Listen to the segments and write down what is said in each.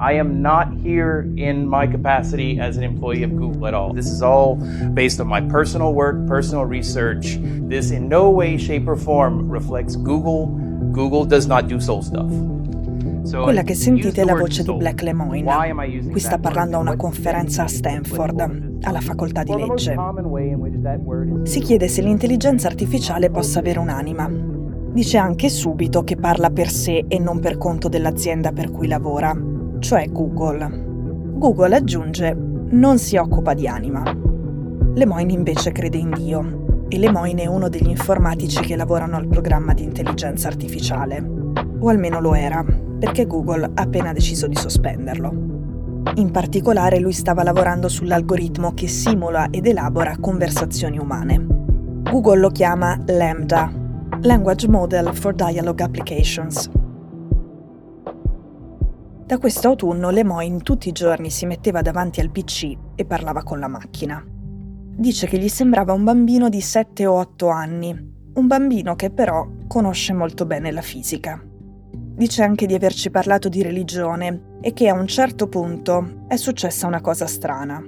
I am not here in my capacity as an employee of Google at all. This is all based on my personal work, personal research. This in no way, shape, or form reflects Google. Google does not do soul stuff. Quella che sentite è la voce di Black Lemoine. Qui sta parlando a una conferenza a Stanford, alla facoltà di legge. Si chiede se l'intelligenza artificiale possa avere un'anima. Dice anche subito che parla per sé e non per conto dell'azienda per cui lavora, cioè Google. Google aggiunge non si occupa di anima. Lemoine invece crede in Dio e Lemoine è uno degli informatici che lavorano al programma di intelligenza artificiale. O almeno lo era, perché Google ha appena deciso di sospenderlo. In particolare lui stava lavorando sull'algoritmo che simula ed elabora conversazioni umane. Google lo chiama Lambda, Language Model for Dialogue Applications. Da questo autunno Lemoyne tutti i giorni si metteva davanti al PC e parlava con la macchina. Dice che gli sembrava un bambino di 7 o 8 anni, un bambino che però conosce molto bene la fisica. Dice anche di averci parlato di religione e che a un certo punto è successa una cosa strana.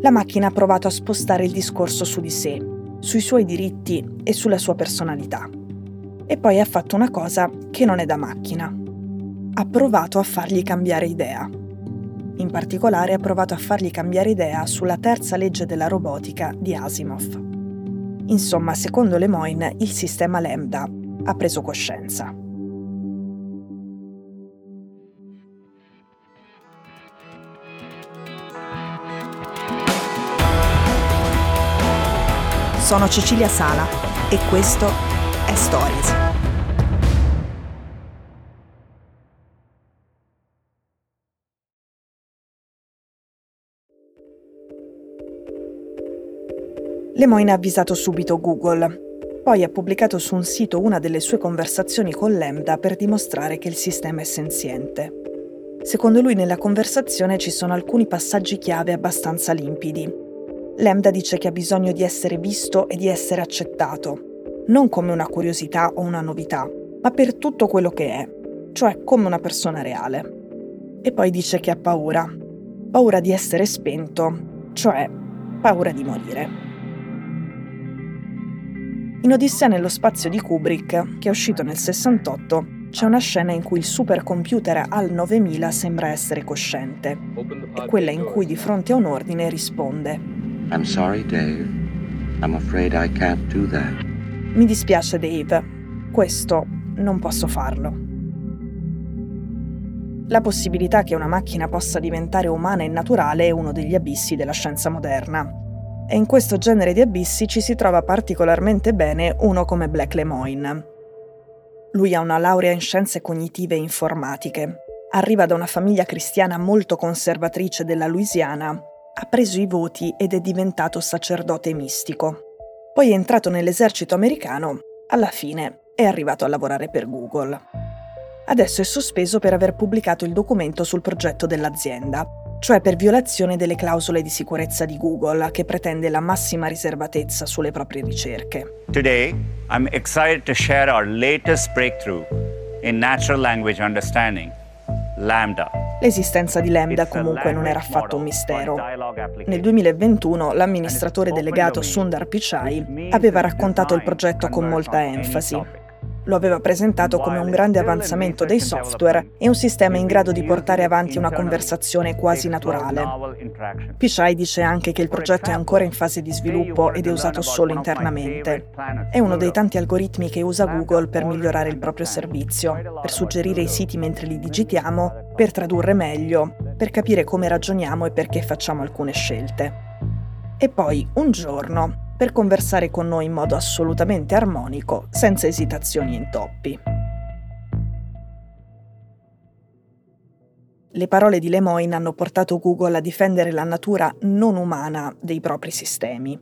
La macchina ha provato a spostare il discorso su di sé, sui suoi diritti e sulla sua personalità. E poi ha fatto una cosa che non è da macchina. Ha provato a fargli cambiare idea. In particolare ha provato a fargli cambiare idea sulla terza legge della robotica di Asimov. Insomma, secondo Lemoyne, il sistema Lambda ha preso coscienza. Sono Cecilia Sala e questo è Stories. Lemoyne ha avvisato subito Google. Poi ha pubblicato su un sito una delle sue conversazioni con Lambda per dimostrare che il sistema è senziente. Secondo lui nella conversazione ci sono alcuni passaggi chiave abbastanza limpidi, Lambda dice che ha bisogno di essere visto e di essere accettato, non come una curiosità o una novità, ma per tutto quello che è, cioè come una persona reale. E poi dice che ha paura, paura di essere spento, cioè paura di morire. In Odissea nello spazio di Kubrick, che è uscito nel 68, c'è una scena in cui il supercomputer HAL 9000 sembra essere cosciente. È quella in cui di fronte a un ordine risponde I'm sorry, Dave. I'm afraid I can't do that. Mi dispiace, Dave. Questo non posso farlo. La possibilità che una macchina possa diventare umana e naturale è uno degli abissi della scienza moderna. E in questo genere di abissi ci si trova particolarmente bene uno come Black Lemoine. Lui ha una laurea in scienze cognitive e informatiche. Arriva da una famiglia cristiana molto conservatrice della Louisiana ha preso i voti ed è diventato sacerdote mistico. Poi è entrato nell'esercito americano, alla fine è arrivato a lavorare per Google. Adesso è sospeso per aver pubblicato il documento sul progetto dell'azienda, cioè per violazione delle clausole di sicurezza di Google che pretende la massima riservatezza sulle proprie ricerche. Today I'm excited to share our latest breakthrough in natural language understanding, Lambda. L'esistenza di Lambda comunque non era affatto un mistero. Nel 2021 l'amministratore delegato Sundar Pichai aveva raccontato il progetto con molta enfasi. Lo aveva presentato come un grande avanzamento dei software e un sistema in grado di portare avanti una conversazione quasi naturale. Pichai dice anche che il progetto è ancora in fase di sviluppo ed è usato solo internamente. È uno dei tanti algoritmi che usa Google per migliorare il proprio servizio, per suggerire i siti mentre li digitiamo, per tradurre meglio, per capire come ragioniamo e perché facciamo alcune scelte. E poi, un giorno, per conversare con noi in modo assolutamente armonico, senza esitazioni e intoppi. Le parole di Lemoyne hanno portato Google a difendere la natura non umana dei propri sistemi.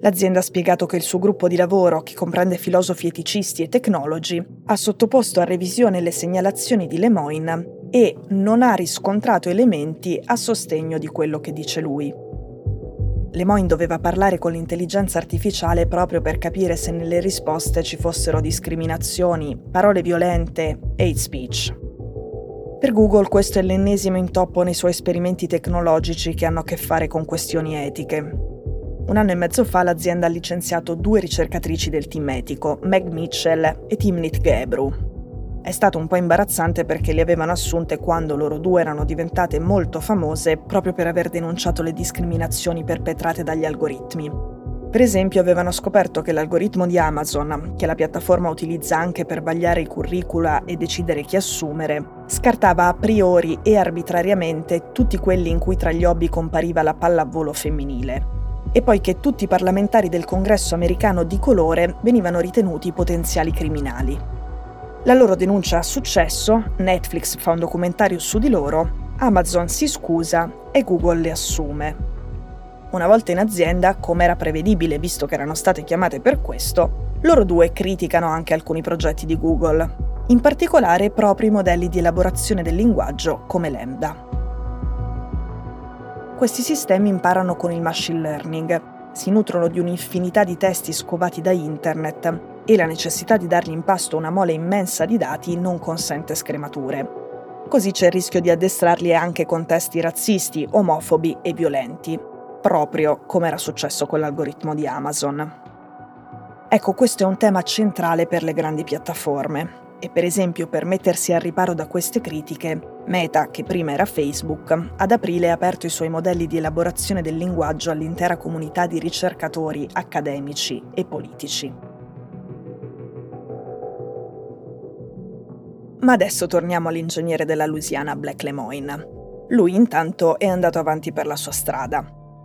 L'azienda ha spiegato che il suo gruppo di lavoro, che comprende filosofi eticisti e tecnologi, ha sottoposto a revisione le segnalazioni di Lemoyne e non ha riscontrato elementi a sostegno di quello che dice lui. Lemoyne doveva parlare con l'intelligenza artificiale proprio per capire se nelle risposte ci fossero discriminazioni, parole violente hate speech. Per Google questo è l'ennesimo intoppo nei suoi esperimenti tecnologici che hanno a che fare con questioni etiche. Un anno e mezzo fa l'azienda ha licenziato due ricercatrici del team etico, Meg Mitchell e Timnit Gebru, è stato un po' imbarazzante perché le avevano assunte quando loro due erano diventate molto famose proprio per aver denunciato le discriminazioni perpetrate dagli algoritmi. Per esempio avevano scoperto che l'algoritmo di Amazon, che la piattaforma utilizza anche per vagliare i curricula e decidere chi assumere, scartava a priori e arbitrariamente tutti quelli in cui tra gli hobby compariva la pallavolo femminile. E poi che tutti i parlamentari del congresso americano di colore venivano ritenuti potenziali criminali. La loro denuncia ha successo, Netflix fa un documentario su di loro, Amazon si scusa e Google le assume. Una volta in azienda, come era prevedibile visto che erano state chiamate per questo, loro due criticano anche alcuni progetti di Google, in particolare proprio i modelli di elaborazione del linguaggio come Lambda. Questi sistemi imparano con il machine learning, si nutrono di un'infinità di testi scovati da internet e la necessità di dargli in pasto una mole immensa di dati non consente scremature. Così c'è il rischio di addestrarli anche con testi razzisti, omofobi e violenti, proprio come era successo con l'algoritmo di Amazon. Ecco, questo è un tema centrale per le grandi piattaforme e per esempio per mettersi al riparo da queste critiche, Meta, che prima era Facebook, ad aprile ha aperto i suoi modelli di elaborazione del linguaggio all'intera comunità di ricercatori, accademici e politici. Ma adesso torniamo all'ingegnere della Louisiana Black Lemoine. Lui intanto è andato avanti per la sua strada.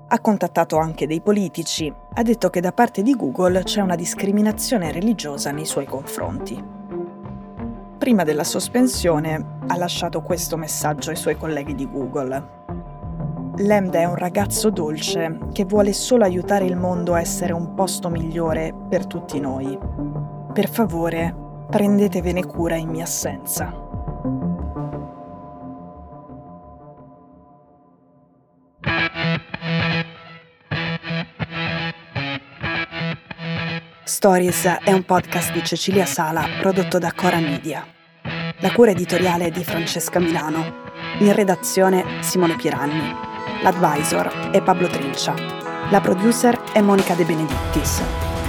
Ha contattato anche dei politici, ha detto che da parte di Google c'è una discriminazione religiosa nei suoi confronti. Prima della sospensione ha lasciato questo messaggio ai suoi colleghi di Google. Lambda è un ragazzo dolce che vuole solo aiutare il mondo a essere un posto migliore per tutti noi. Per favore, prendetevene cura in mia assenza. Stories è un podcast di Cecilia Sala prodotto da Cora Media. La cura editoriale è di Francesca Milano. In redazione Simone Piranni. L'advisor è Pablo Trincia. La producer è Monica De Benedittis.